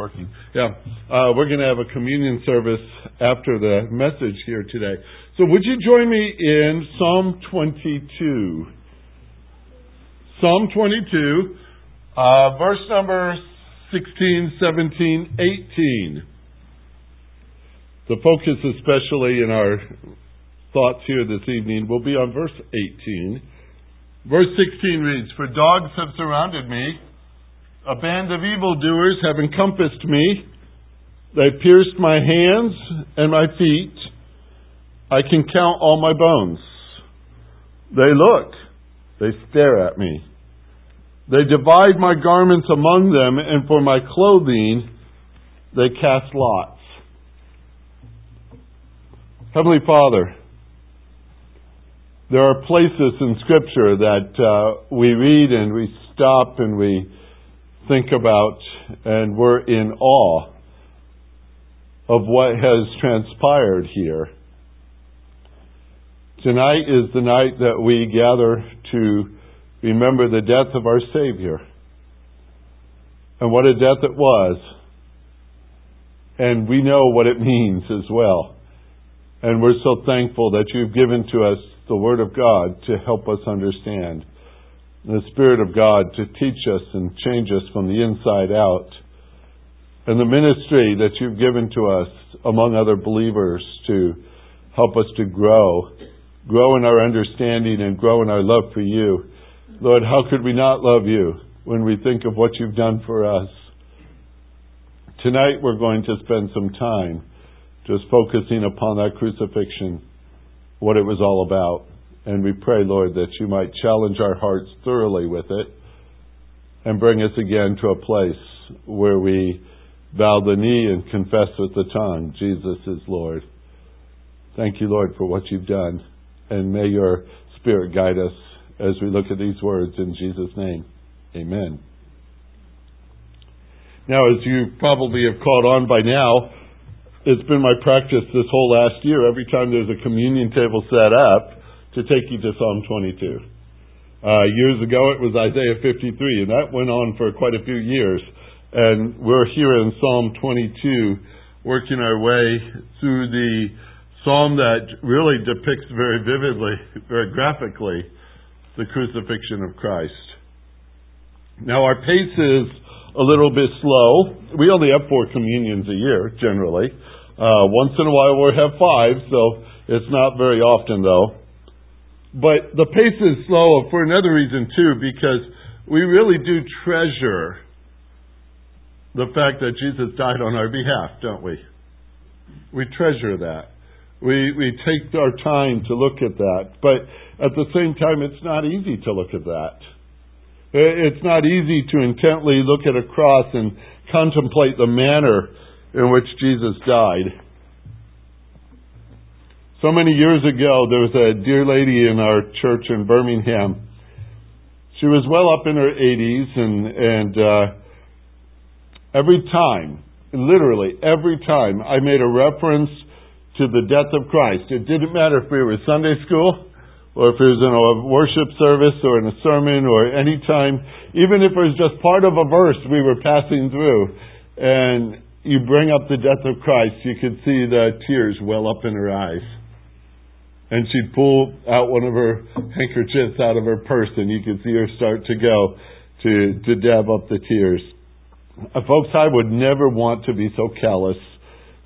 working. Yeah. Uh, we're going to have a communion service after the message here today. So would you join me in Psalm 22? Psalm 22, uh, verse number 16, 17, 18. The focus, especially in our thoughts here this evening, will be on verse 18. Verse 16 reads, For dogs have surrounded me a band of evildoers have encompassed me. They pierced my hands and my feet. I can count all my bones. They look. They stare at me. They divide my garments among them, and for my clothing they cast lots. Heavenly Father, there are places in Scripture that uh, we read and we stop and we think about and we're in awe of what has transpired here. Tonight is the night that we gather to remember the death of our Savior. And what a death it was. And we know what it means as well. And we're so thankful that you've given to us the Word of God to help us understand the Spirit of God to teach us and change us from the inside out. And the ministry that you've given to us among other believers to help us to grow, grow in our understanding and grow in our love for you. Lord, how could we not love you when we think of what you've done for us? Tonight we're going to spend some time just focusing upon that crucifixion, what it was all about. And we pray, Lord, that you might challenge our hearts thoroughly with it and bring us again to a place where we bow the knee and confess with the tongue, Jesus is Lord. Thank you, Lord, for what you've done. And may your Spirit guide us as we look at these words in Jesus' name. Amen. Now, as you probably have caught on by now, it's been my practice this whole last year, every time there's a communion table set up, to take you to Psalm 22. Uh, years ago, it was Isaiah 53, and that went on for quite a few years. And we're here in Psalm 22, working our way through the psalm that really depicts very vividly, very graphically, the crucifixion of Christ. Now, our pace is a little bit slow. We only have four communions a year, generally. Uh, once in a while, we have five, so it's not very often, though. But the pace is slow for another reason too, because we really do treasure the fact that Jesus died on our behalf, don't we? We treasure that. We we take our time to look at that, but at the same time, it's not easy to look at that. It's not easy to intently look at a cross and contemplate the manner in which Jesus died. So many years ago, there was a dear lady in our church in Birmingham. She was well up in her 80s, and and uh, every time, literally every time, I made a reference to the death of Christ. It didn't matter if we were Sunday school, or if it was in a worship service, or in a sermon, or any time, even if it was just part of a verse we were passing through, and you bring up the death of Christ, you could see the tears well up in her eyes and she'd pull out one of her handkerchiefs out of her purse, and you could see her start to go to to dab up the tears. Uh, folks, I would never want to be so callous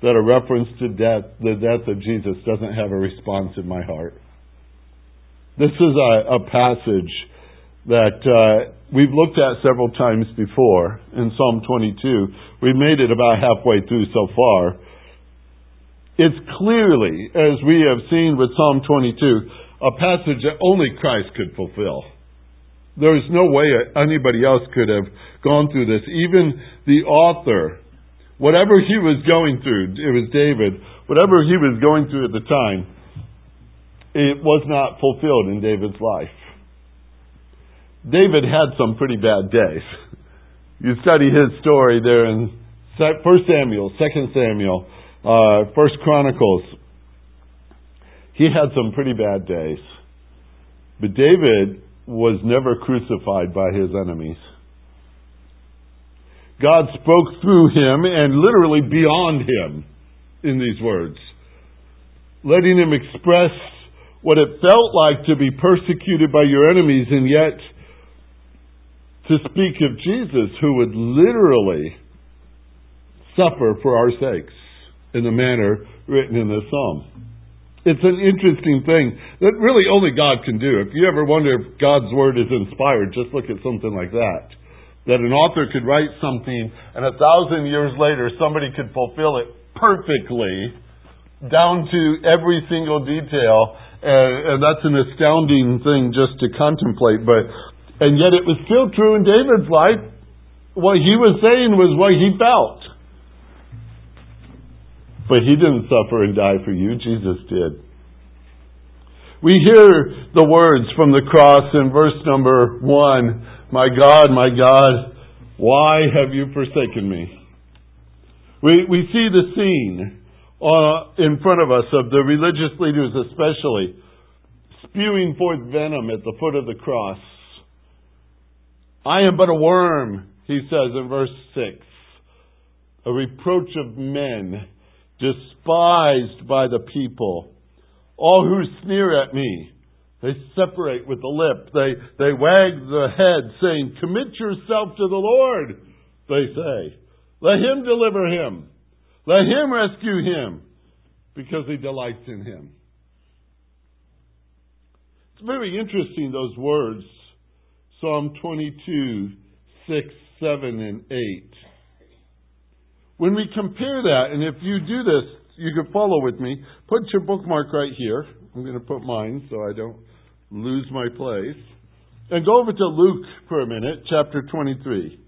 that a reference to death, the death of Jesus, doesn't have a response in my heart. This is a, a passage that uh, we've looked at several times before in Psalm 22. We've made it about halfway through so far. It's clearly, as we have seen with Psalm 22, a passage that only Christ could fulfill. There is no way anybody else could have gone through this. Even the author, whatever he was going through, it was David, whatever he was going through at the time, it was not fulfilled in David's life. David had some pretty bad days. You study his story there in 1 Samuel, 2 Samuel, uh, First Chronicles, he had some pretty bad days. But David was never crucified by his enemies. God spoke through him and literally beyond him in these words, letting him express what it felt like to be persecuted by your enemies and yet to speak of Jesus who would literally suffer for our sakes in the manner written in the psalm. It's an interesting thing that really only God can do. If you ever wonder if God's word is inspired, just look at something like that. That an author could write something and a thousand years later somebody could fulfill it perfectly down to every single detail. And, and that's an astounding thing just to contemplate. But, and yet it was still true in David's life. What he was saying was what he felt. But he didn't suffer and die for you, Jesus did. We hear the words from the cross in verse number one My God, my God, why have you forsaken me? We, we see the scene uh, in front of us of the religious leaders, especially, spewing forth venom at the foot of the cross. I am but a worm, he says in verse 6, a reproach of men despised by the people. All who sneer at me, they separate with the lip. They, they wag the head, saying, Commit yourself to the Lord, they say. Let him deliver him. Let him rescue him, because he delights in him. It's very interesting, those words. Psalm 22, 6, 7, and 8. When we compare that, and if you do this, you can follow with me. Put your bookmark right here. I'm going to put mine so I don't lose my place. And go over to Luke for a minute, chapter 23.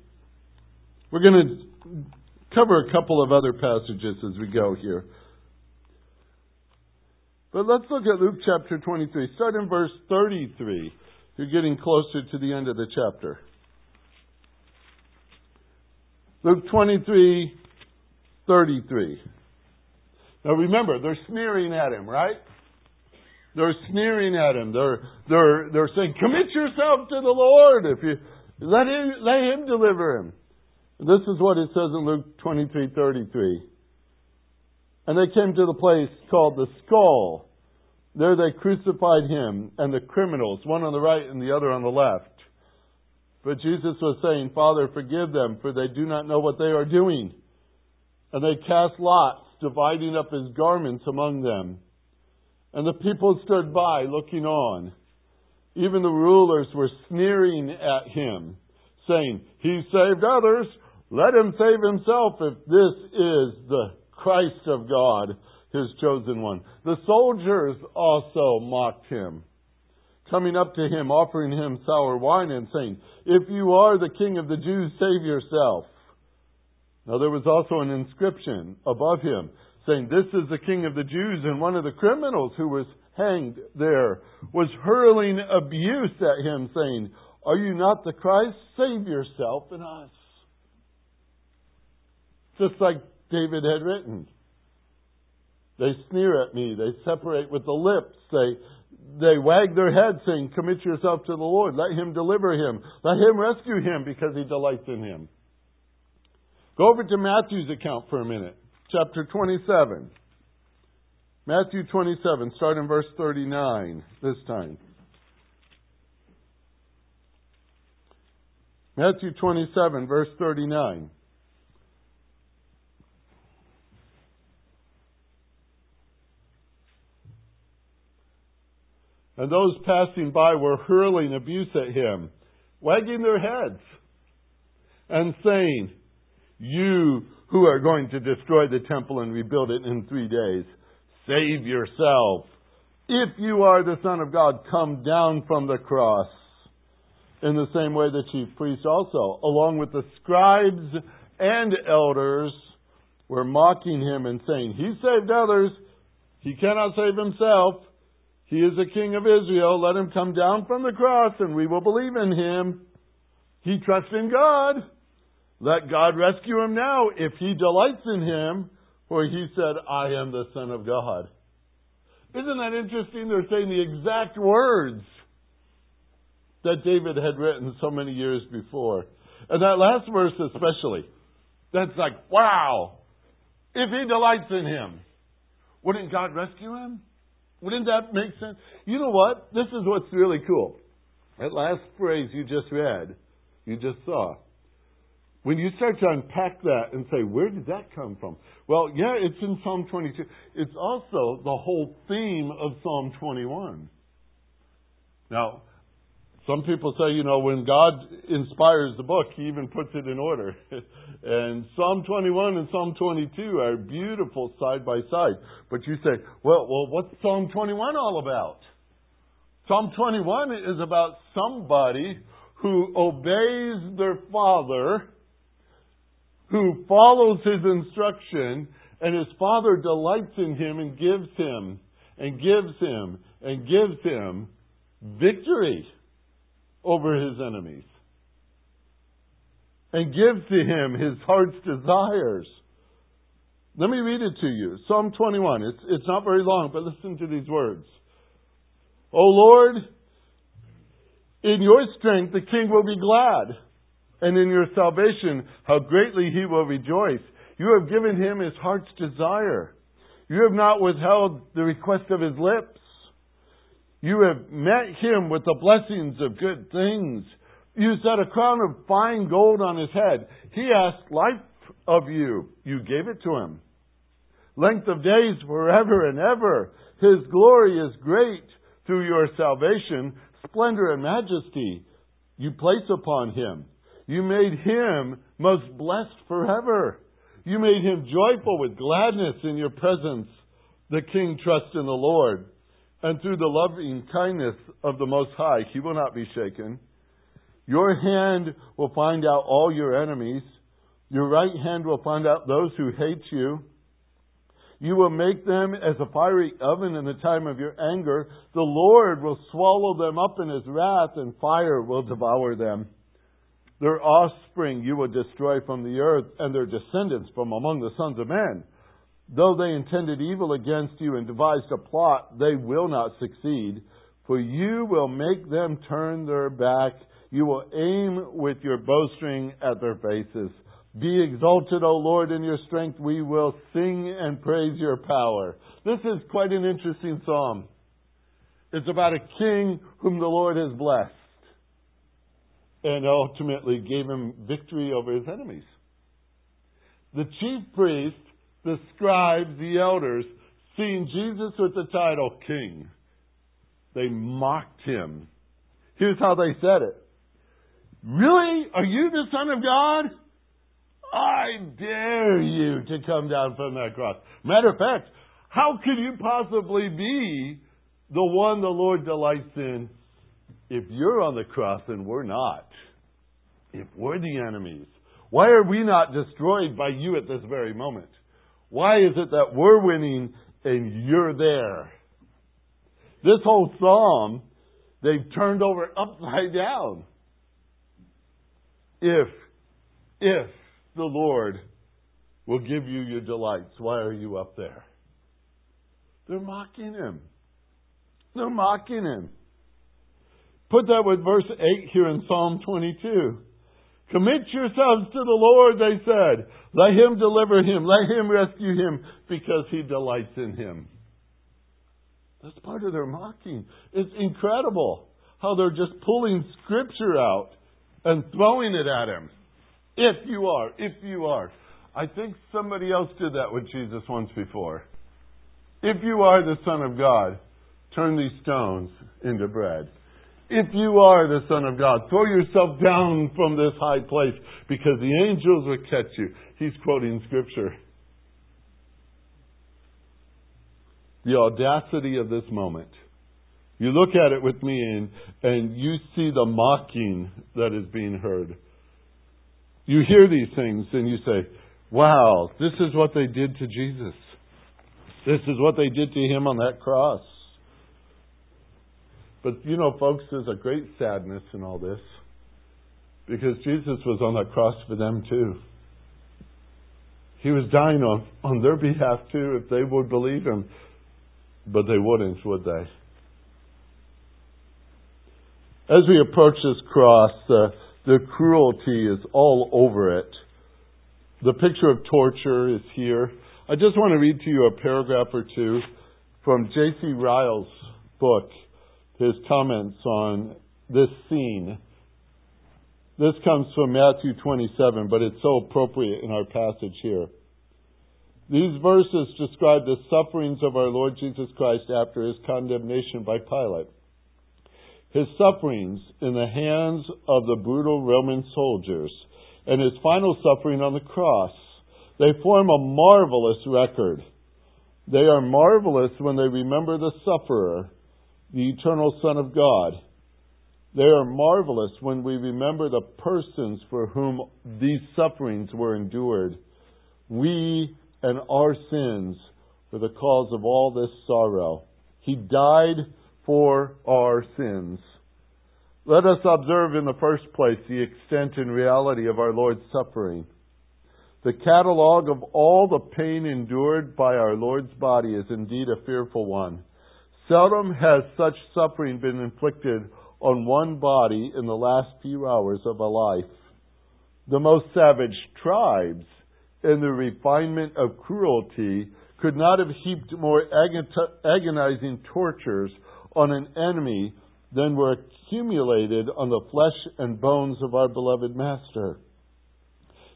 We're going to cover a couple of other passages as we go here. But let's look at Luke chapter 23. Start in verse 33. You're getting closer to the end of the chapter. Luke 23, 33. Now remember, they're sneering at him, right? They're sneering at him. They're, they're, they're saying, commit yourself to the Lord. If you, let him, let him deliver him. This is what it says in Luke 23, 33. And they came to the place called the skull. There they crucified him and the criminals, one on the right and the other on the left. But Jesus was saying, Father, forgive them, for they do not know what they are doing. And they cast lots, dividing up his garments among them. And the people stood by, looking on. Even the rulers were sneering at him, saying, He saved others, let him save himself if this is the Christ of God, his chosen one. The soldiers also mocked him, coming up to him, offering him sour wine, and saying, If you are the king of the Jews, save yourself. Now there was also an inscription above him saying, This is the King of the Jews, and one of the criminals who was hanged there was hurling abuse at him, saying, Are you not the Christ? Save yourself and us. Just like David had written. They sneer at me. They separate with the lips. They, they wag their heads, saying, Commit yourself to the Lord. Let him deliver him. Let him rescue him because he delights in him. Go over to Matthew's account for a minute, chapter 27. Matthew 27, start in verse 39 this time. Matthew 27, verse 39. And those passing by were hurling abuse at him, wagging their heads, and saying, you who are going to destroy the temple and rebuild it in three days, save yourself. If you are the Son of God, come down from the cross. In the same way, the chief priests also, along with the scribes and elders, were mocking him and saying, He saved others. He cannot save himself. He is the King of Israel. Let him come down from the cross and we will believe in him. He trusts in God. Let God rescue him now if he delights in him, for he said, I am the Son of God. Isn't that interesting? They're saying the exact words that David had written so many years before. And that last verse especially, That's like, wow. If he delights in him, wouldn't God rescue him? Wouldn't that make sense? You know what? This is what's really cool. That last phrase you just read, you just saw. When you start to unpack that and say, where did that come from? Well, yeah, it's in Psalm 22. It's also the whole theme of Psalm 21. Now, some people say, you know, when God inspires the book, He even puts it in order. and Psalm 21 and Psalm 22 are beautiful side by side. But you say, well, well, what's Psalm 21 all about? Psalm 21 is about somebody who obeys their father, who follows his instruction, and his father delights in him and gives him, and gives him, and gives him victory over his enemies and gives to him his heart's desires. Let me read it to you. Psalm 21. It's, it's not very long, but listen to these words. O Lord, in your strength the king will be glad, and in your salvation how greatly he will rejoice. You have given him his heart's desire. You have not withheld the request of his lips. You have met him with the blessings of good things. You set a crown of fine gold on his head. He asked life of you. You gave it to him. Length of days forever and ever. His glory is great through your salvation. Splendor and majesty you place upon him. You made him most blessed forever. You made him joyful with gladness in your presence. The king trusts in the Lord and through the loving kindness of the Most High, he will not be shaken. Your hand will find out all your enemies. Your right hand will find out those who hate you. You will make them as a fiery oven in the time of your anger. The Lord will swallow them up in his wrath, and fire will devour them. Their offspring you will destroy from the earth, and their descendants from among the sons of men. Though they intended evil against you and devised a plot, they will not succeed. For you will make them turn their back. You will aim with your bowstring at their faces. Be exalted, O Lord, in your strength. We will sing and praise your power. This is quite an interesting psalm. It's about a king whom the Lord has blessed and ultimately gave him victory over his enemies. The chief priest the scribes, the elders, seeing Jesus with the title king, they mocked him. Here's how they said it Really? Are you the Son of God? I dare you to come down from that cross. Matter of fact, how could you possibly be the one the Lord delights in if you're on the cross and we're not? If we're the enemies? Why are we not destroyed by you at this very moment? Why is it that we're winning and you're there? This whole psalm, they've turned over upside down. If, if the Lord will give you your delights, why are you up there? They're mocking him. They're mocking him. Put that with verse 8 here in Psalm 22. Commit yourselves to the Lord, they said. Let him deliver him. Let him rescue him because he delights in him. That's part of their mocking. It's incredible how they're just pulling scripture out and throwing it at him. If you are, if you are. I think somebody else did that with Jesus once before. If you are the Son of God, turn these stones into bread. If you are the Son of God, throw yourself down from this high place because the angels will catch you. He's quoting Scripture. The audacity of this moment. You look at it with me and, and you see the mocking that is being heard. You hear these things and you say, wow, this is what they did to Jesus. This is what they did to him on that cross. But you know, folks, there's a great sadness in all this because Jesus was on that cross for them too. He was dying on, on their behalf too if they would believe him. But they wouldn't, would they? As we approach this cross, the cruelty is all over it. the picture of torture is here. I just want to read to you a paragraph or two from J.C. Ryle's book, his comments on this scene. This comes from Matthew 27, but it's so appropriate in our passage here. These verses describe the sufferings of our Lord Jesus Christ after his condemnation by Pilate. His sufferings in the hands of the brutal Roman soldiers and his final suffering on the cross. They form a marvelous record. They are marvelous when they remember the sufferer, the eternal Son of God. They are marvelous when we remember the persons for whom these sufferings were endured. We and our sins were the cause of all this sorrow. He died for our sins. Let us observe in the first place the extent and reality of our Lord's suffering. The catalogue of all the pain endured by our Lord's body is indeed a fearful one. Seldom has such suffering been inflicted on one body in the last few hours of a life. The most savage tribes in the refinement of cruelty could not have heaped more agonizing tortures on an enemy than were accumulated on the flesh and bones of our beloved Master.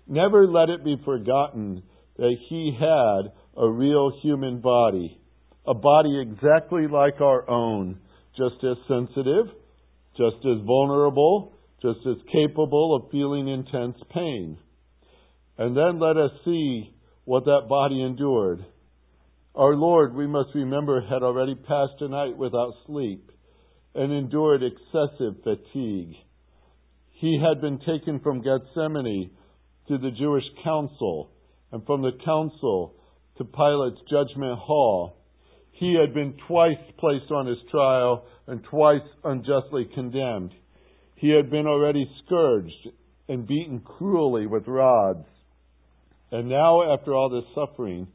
Never let it be forgotten that he had a real human body, a body exactly like our own, just as sensitive, just as vulnerable, just as capable of feeling intense pain. And then let us see what that body endured. Our Lord, we must remember, had already passed a night without sleep and endured excessive fatigue. He had been taken from Gethsemane to the Jewish council, and from the council to Pilate's judgment hall. He had been twice placed on his trial and twice unjustly condemned. He had been already scourged and beaten cruelly with rods. And now, after all this suffering,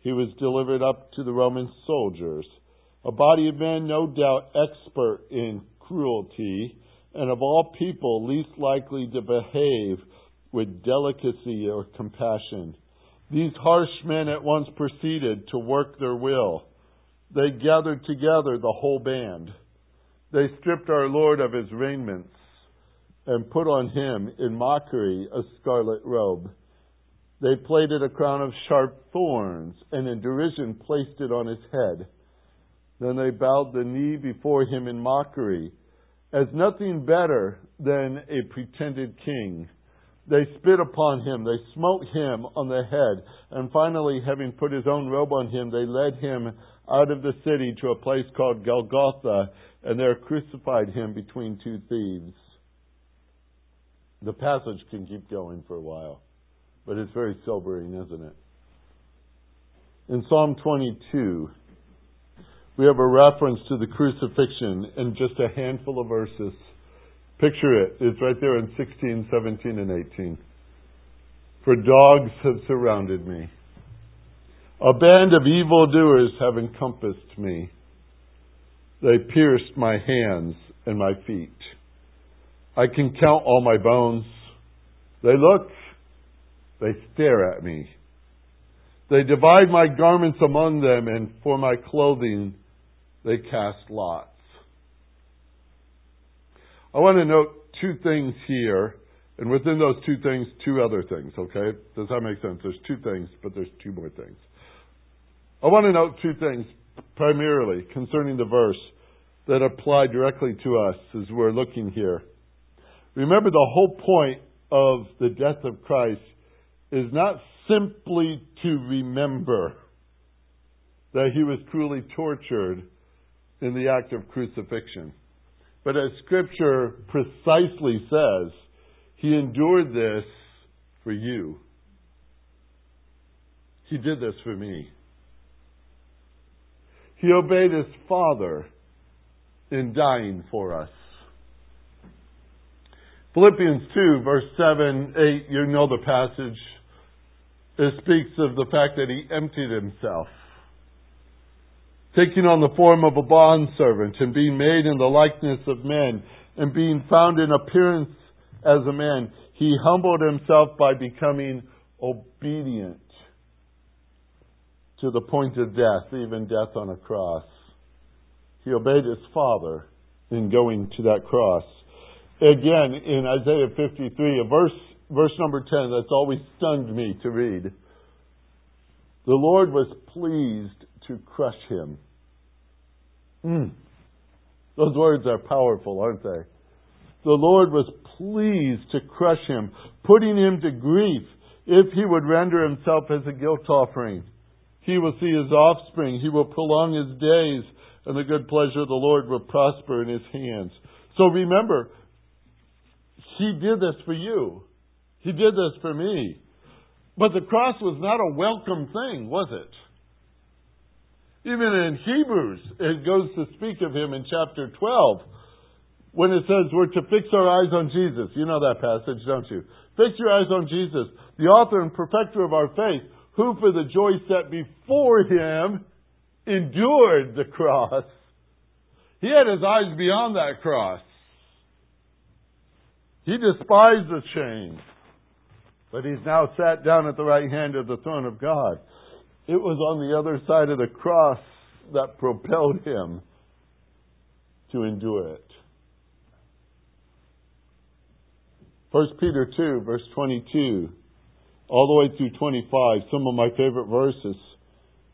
he was delivered up to the Roman soldiers, a body of men no doubt expert in cruelty, and of all people least likely to behave with delicacy or compassion. These harsh men at once proceeded to work their will. They gathered together the whole band. They stripped our Lord of his raiments and put on him, in mockery, a scarlet robe. They plaited a crown of sharp thorns, and in derision placed it on his head. Then they bowed the knee before him in mockery, as nothing better than a pretended king. They spit upon him, they smote him on the head, and finally, having put his own robe on him, they led him out of the city to a place called Golgotha, and there crucified him between two thieves. The passage can keep going for a while. But it's very sobering, isn't it? In Psalm 22, we have a reference to the crucifixion in just a handful of verses. Picture it. It's right there in 16, 17, and 18. For dogs have surrounded me. A band of evildoers have encompassed me. They pierced my hands and my feet. I can count all my bones. They look they stare at me. They divide my garments among them, and for my clothing they cast lots. I want to note two things here, and within those two things, two other things, okay? Does that make sense? There's two things, but there's two more things. I want to note two things primarily concerning the verse that apply directly to us as we're looking here. Remember, the whole point of the death of Christ is not simply to remember that he was cruelly tortured in the act of crucifixion. But as Scripture precisely says, he endured this for you. He did this for me. He obeyed his Father in dying for us. Philippians 2, verse 7, 8, you know the passage. It speaks of the fact that he emptied himself, taking on the form of a bondservant and being made in the likeness of men and being found in appearance as a man. He humbled himself by becoming obedient to the point of death, even death on a cross. He obeyed his Father in going to that cross. Again, in Isaiah 53, a verse, verse number 10, that's always stunned me to read. The Lord was pleased to crush him. Mm. Those words are powerful, aren't they? The Lord was pleased to crush him, putting him to grief if he would render himself as a guilt offering. He will see his offspring. He will prolong his days, and the good pleasure of the Lord will prosper in his hands. So remember, he did this for you. He did this for me. But the cross was not a welcome thing, was it? Even in Hebrews, it goes to speak of him in chapter 12 when it says we're to fix our eyes on Jesus. You know that passage, don't you? Fix your eyes on Jesus, the author and perfecter of our faith, who for the joy set before him endured the cross. He had his eyes beyond that cross. He despised the shame. But he's now sat down at the right hand of the throne of God. It was on the other side of the cross that propelled him to endure it. 1 Peter 2, verse 22, all the way through 25, some of my favorite verses.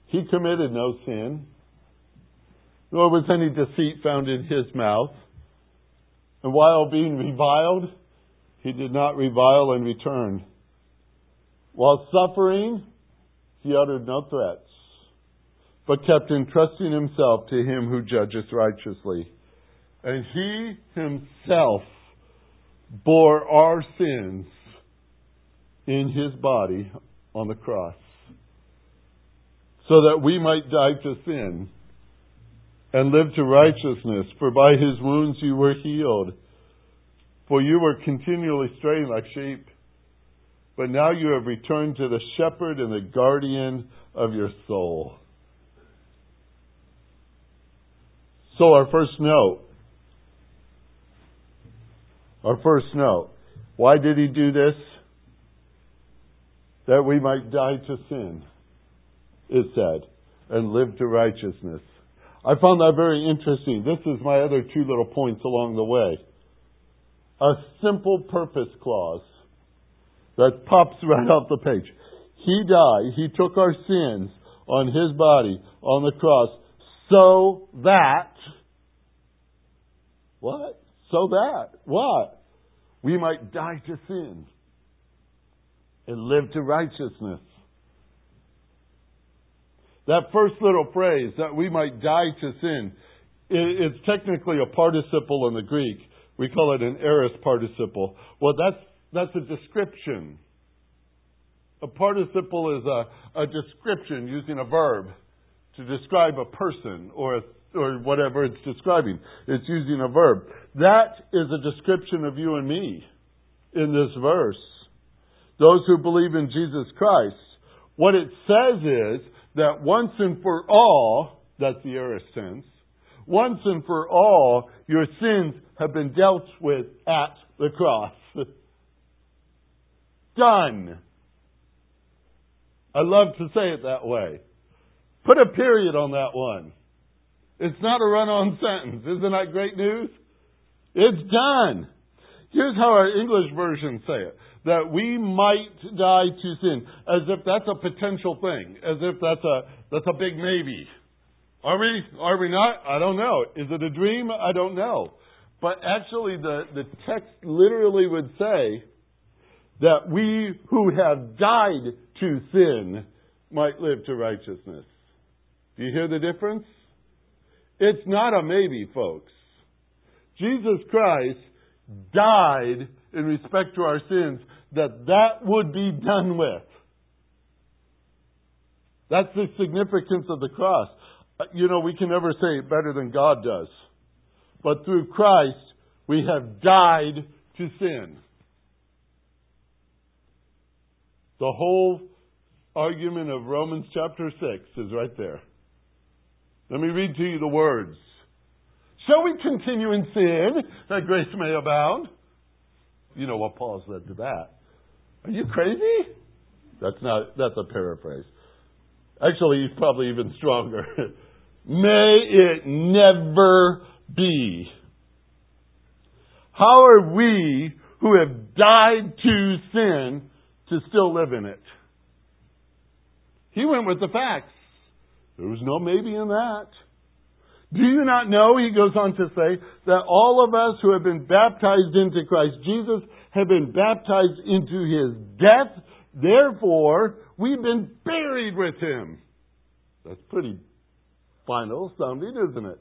He committed no sin, nor was any deceit found in his mouth. And while being reviled, he did not revile in return. While suffering, he uttered no threats, but kept entrusting himself to him who judges righteously. And he himself bore our sins in his body on the cross, so that we might die to sin and live to righteousness. For by his wounds you were healed. For you were continually straying like sheep, but now you have returned to the shepherd and the guardian of your soul. So, our first note. Our first note. Why did he do this? That we might die to sin, it said, and live to righteousness. I found that very interesting. This is my other two little points along the way a simple purpose clause that pops right off the page. He died, He took our sins on His body on the cross so that, what? So that, what? We might die to sin and live to righteousness. That first little phrase, that we might die to sin, it's technically a participle in the Greek. We call it an aorist participle. Well, that's, that's a description. A participle is a, a description using a verb to describe a person or, a, or whatever it's describing. It's using a verb. That is a description of you and me in this verse. Those who believe in Jesus Christ, what it says is that once and for all, that's the aorist sense, once and for all, your sins have been dealt with at the cross. Done. I love to say it that way. Put a period on that one. It's not a run on sentence. Isn't that great news? It's done. Here's how our English version say it. That we might die to sin. As if that's a potential thing. As if that's a, that's a big maybe. Are we? Are we not? I don't know. Is it a dream? I don't know. But actually, the, the text literally would say that we who have died to sin might live to righteousness. Do you hear the difference? It's not a maybe, folks. Jesus Christ died in respect to our sins that that would be done with. That's the significance of the cross. Uh, you know, we can never say it better than God does. But through Christ, we have died to sin. The whole argument of Romans chapter 6 is right there. Let me read to you the words. Shall we continue in sin that grace may abound? You know what Paul said to that. Are you crazy? That's not, that's a paraphrase. Actually, he's probably even stronger. May it never be. How are we who have died to sin to still live in it? He went with the facts. There was no maybe in that. Do you not know, he goes on to say, that all of us who have been baptized into Christ Jesus have been baptized into his death? Therefore, we've been buried with him. That's pretty final sounding, isn't it?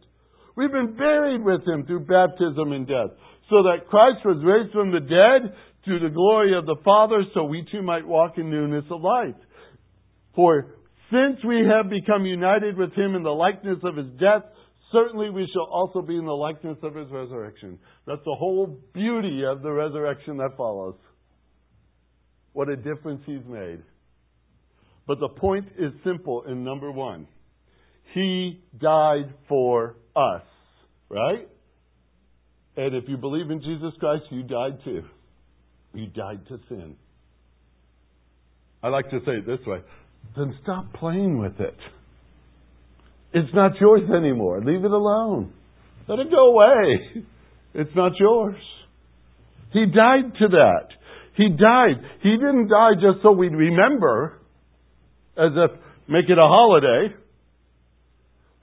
We've been buried with him through baptism and death, so that Christ was raised from the dead to the glory of the Father, so we too might walk in newness of life. For since we have become united with him in the likeness of his death, certainly we shall also be in the likeness of his resurrection. That's the whole beauty of the resurrection that follows. What a difference he's made. But the point is simple in number one. He died for us, right? And if you believe in Jesus Christ, you died too. You died to sin. I like to say it this way then stop playing with it. It's not yours anymore. Leave it alone. Let it go away. It's not yours. He died to that. He died. He didn't die just so we'd remember, as if make it a holiday.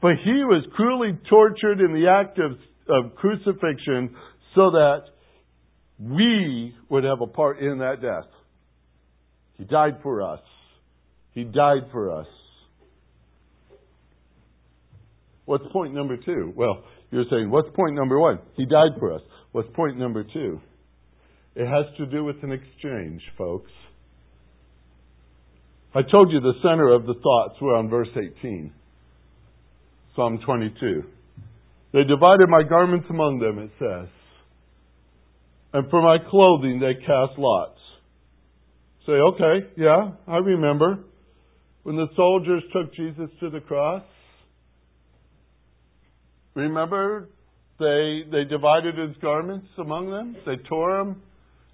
But he was cruelly tortured in the act of, of crucifixion so that we would have a part in that death. He died for us. He died for us. What's point number two? Well, you're saying, what's point number one? He died for us. What's point number two? It has to do with an exchange, folks. I told you the center of the thoughts were on verse 18, Psalm 22. They divided my garments among them, it says. And for my clothing they cast lots. Say, okay, yeah, I remember. When the soldiers took Jesus to the cross, remember they, they divided his garments among them? They tore them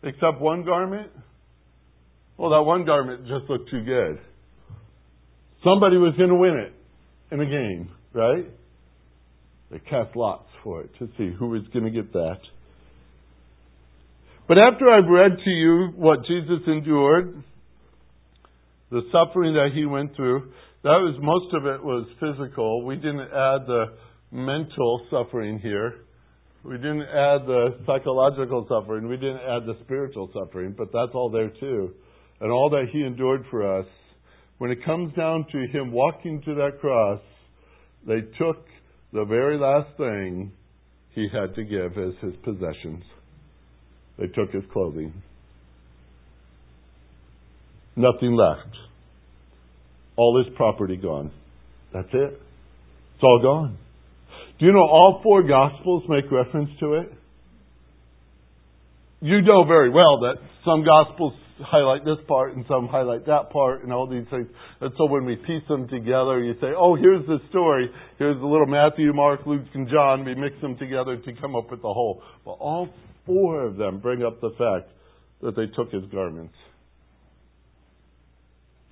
except one garment? Well, that one garment just looked too good. Somebody was going to win it in a game, right? They cast lots for it to see who was going to get that. But after I've read to you what Jesus endured, the suffering that he went through, that was most of it was physical. We didn't add the mental suffering here. We didn't add the psychological suffering. We didn't add the spiritual suffering, but that's all there too. And all that he endured for us. When it comes down to him walking to that cross, they took the very last thing he had to give as his possessions. They took his clothing. Nothing left. All his property gone. That's it. It's all gone. Do you know all four Gospels make reference to it? You know very well that some Gospels highlight this part and some highlight that part and all these things. And so when we piece them together, you say, oh, here's the story. Here's the little Matthew, Mark, Luke, and John. We mix them together to come up with the whole. Well, all four of them bring up the fact that they took his garments.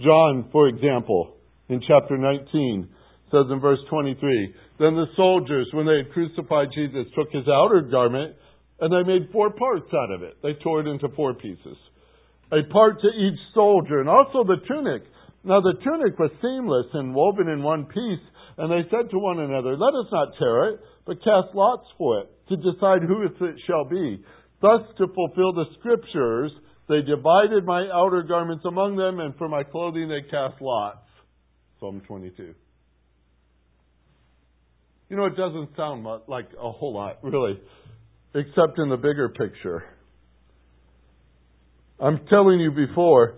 John, for example, in chapter 19, says in verse 23 Then the soldiers, when they had crucified Jesus, took his outer garment and they made four parts out of it. They tore it into four pieces. A part to each soldier, and also the tunic. Now the tunic was seamless and woven in one piece, and they said to one another, Let us not tear it, but cast lots for it, to decide who it shall be. Thus, to fulfill the scriptures, they divided my outer garments among them, and for my clothing they cast lots. Psalm 22. You know, it doesn't sound like a whole lot, really, except in the bigger picture. I'm telling you before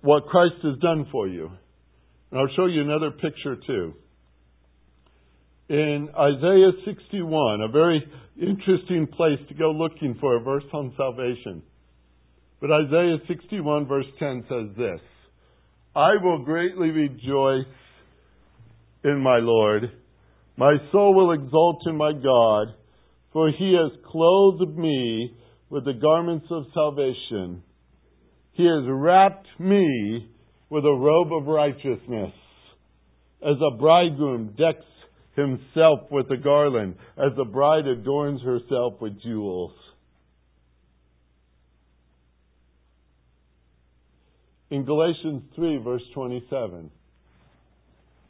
what Christ has done for you. And I'll show you another picture too. In Isaiah 61, a very interesting place to go looking for a verse on salvation. But Isaiah 61, verse 10 says this I will greatly rejoice in my Lord. My soul will exult in my God, for he has clothed me with the garments of salvation. He has wrapped me with a robe of righteousness, as a bridegroom decks himself with a garland, as a bride adorns herself with jewels. In Galatians 3, verse 27,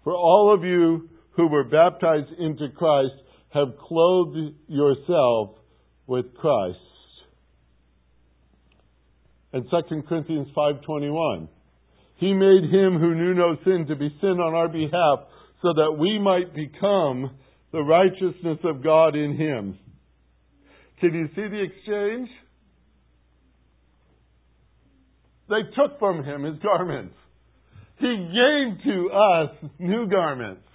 for all of you who were baptized into Christ have clothed yourself with Christ. And 2 Corinthians 5:21 He made him who knew no sin to be sin on our behalf so that we might become the righteousness of God in him. Can you see the exchange? They took from him his garments. He gave to us new garments,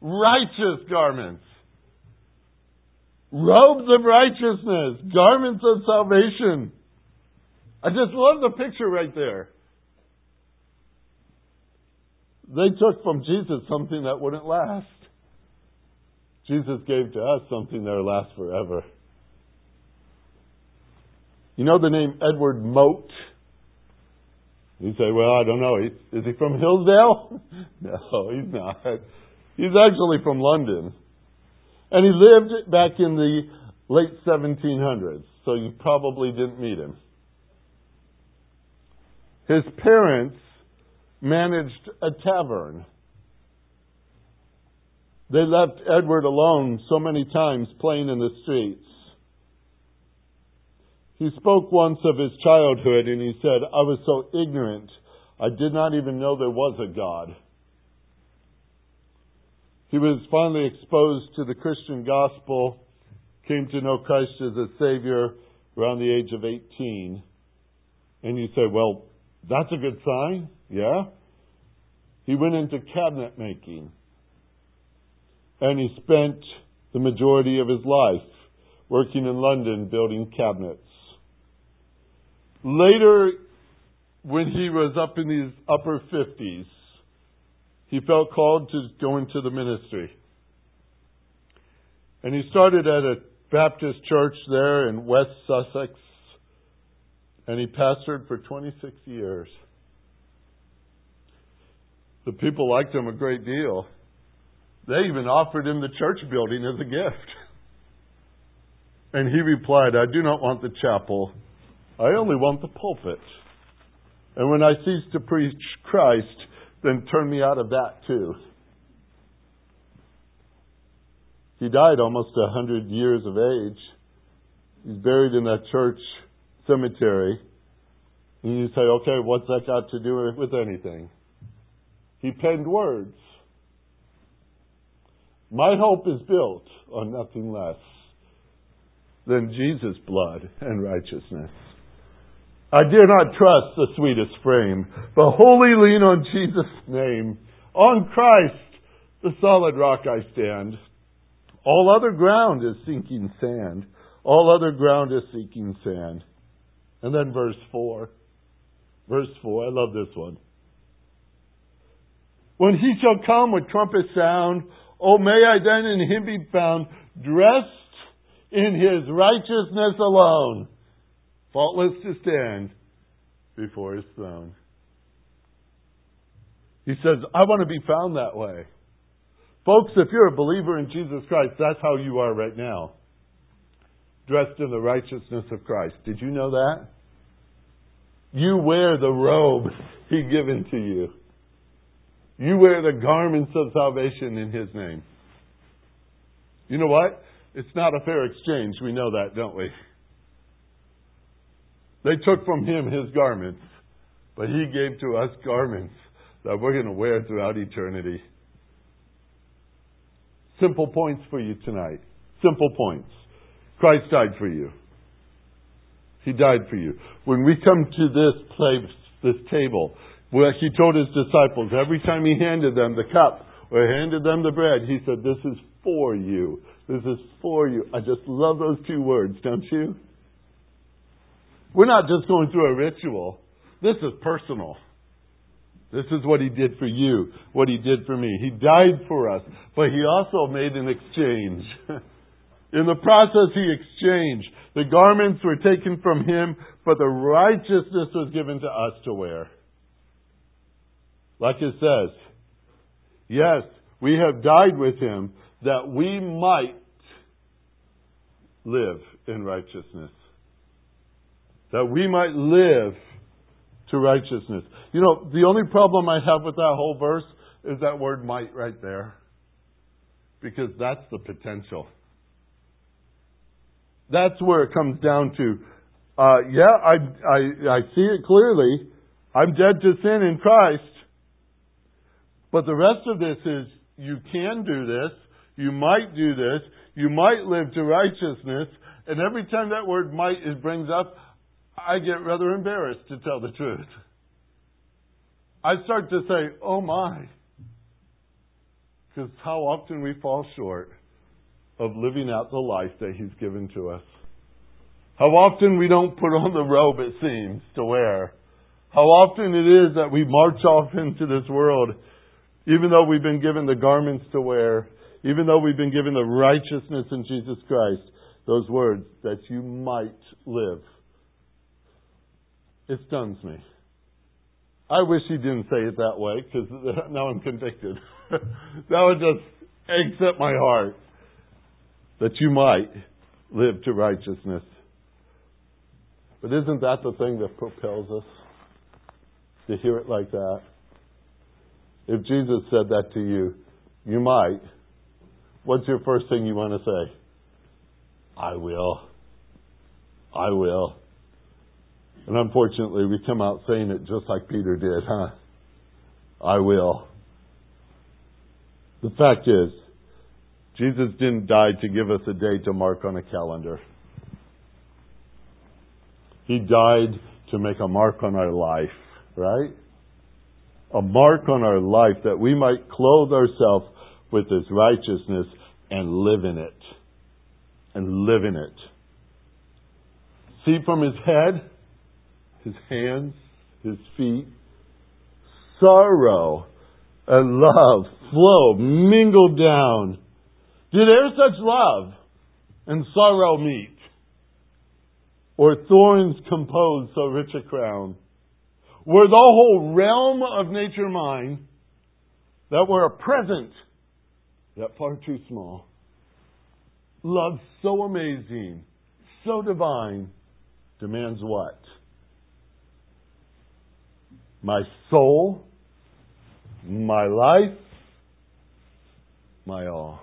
righteous garments, robes of righteousness, garments of salvation. I just love the picture right there. They took from Jesus something that wouldn't last. Jesus gave to us something that'll last forever. You know the name Edward Mote? You say, well, I don't know. Is he from Hillsdale? no, he's not. He's actually from London. And he lived back in the late 1700s, so you probably didn't meet him. His parents managed a tavern. They left Edward alone so many times playing in the streets. He spoke once of his childhood and he said, I was so ignorant, I did not even know there was a God. He was finally exposed to the Christian gospel, came to know Christ as a Savior around the age of 18. And you say, well, that's a good sign. Yeah? He went into cabinet making. And he spent the majority of his life working in London building cabinets. Later, when he was up in his upper 50s, he felt called to go into the ministry. And he started at a Baptist church there in West Sussex, and he pastored for 26 years. The people liked him a great deal. They even offered him the church building as a gift. And he replied, I do not want the chapel. I only want the pulpit. And when I cease to preach Christ, then turn me out of that too. He died almost a hundred years of age. He's buried in that church cemetery. And you say, okay, what's that got to do with anything? He penned words. My hope is built on nothing less than Jesus' blood and righteousness. I dare not trust the sweetest frame, but wholly lean on Jesus' name. On Christ, the solid rock I stand. All other ground is sinking sand. All other ground is sinking sand. And then verse 4. Verse 4, I love this one. When he shall come with trumpet sound, oh, may I then in him be found, dressed in his righteousness alone, faultless to stand before his throne. He says, I want to be found that way. Folks, if you're a believer in Jesus Christ, that's how you are right now. Dressed in the righteousness of Christ. Did you know that? You wear the robe He given to you. You wear the garments of salvation in His name. You know what? It's not a fair exchange. We know that, don't we? They took from Him His garments, but He gave to us garments that we're going to wear throughout eternity. Simple points for you tonight. Simple points. Christ died for you. He died for you. When we come to this place, this table, well, he told his disciples every time he handed them the cup or handed them the bread, he said, This is for you. This is for you. I just love those two words, don't you? We're not just going through a ritual. This is personal. This is what he did for you, what he did for me. He died for us, but he also made an exchange. In the process, he exchanged. The garments were taken from him, but the righteousness was given to us to wear. Like it says, yes, we have died with him that we might live in righteousness. That we might live to righteousness. You know, the only problem I have with that whole verse is that word might right there. Because that's the potential. That's where it comes down to. Uh, yeah, I, I, I see it clearly. I'm dead to sin in Christ. But the rest of this is you can do this, you might do this, you might live to righteousness, and every time that word might is brings up, I get rather embarrassed to tell the truth. I start to say, oh my. Because how often we fall short of living out the life that He's given to us. How often we don't put on the robe, it seems, to wear. How often it is that we march off into this world, even though we've been given the garments to wear, even though we've been given the righteousness in Jesus Christ, those words, that you might live. It stuns me. I wish he didn't say it that way because now I'm convicted. that would just at my heart that you might live to righteousness. But isn't that the thing that propels us to hear it like that? If Jesus said that to you, you might. What's your first thing you want to say? I will. I will. And unfortunately, we come out saying it just like Peter did, huh? I will. The fact is, Jesus didn't die to give us a day to mark on a calendar. He died to make a mark on our life, right? A mark on our life that we might clothe ourselves with His righteousness and live in it. And live in it. See from His head his hands, his feet. Sorrow and love flow, mingle down. Did ever such love and sorrow meet? Or thorns compose so rich a crown? Were the whole realm of nature mine that were a present, yet far too small? Love so amazing, so divine, demands what? my soul, my life, my all.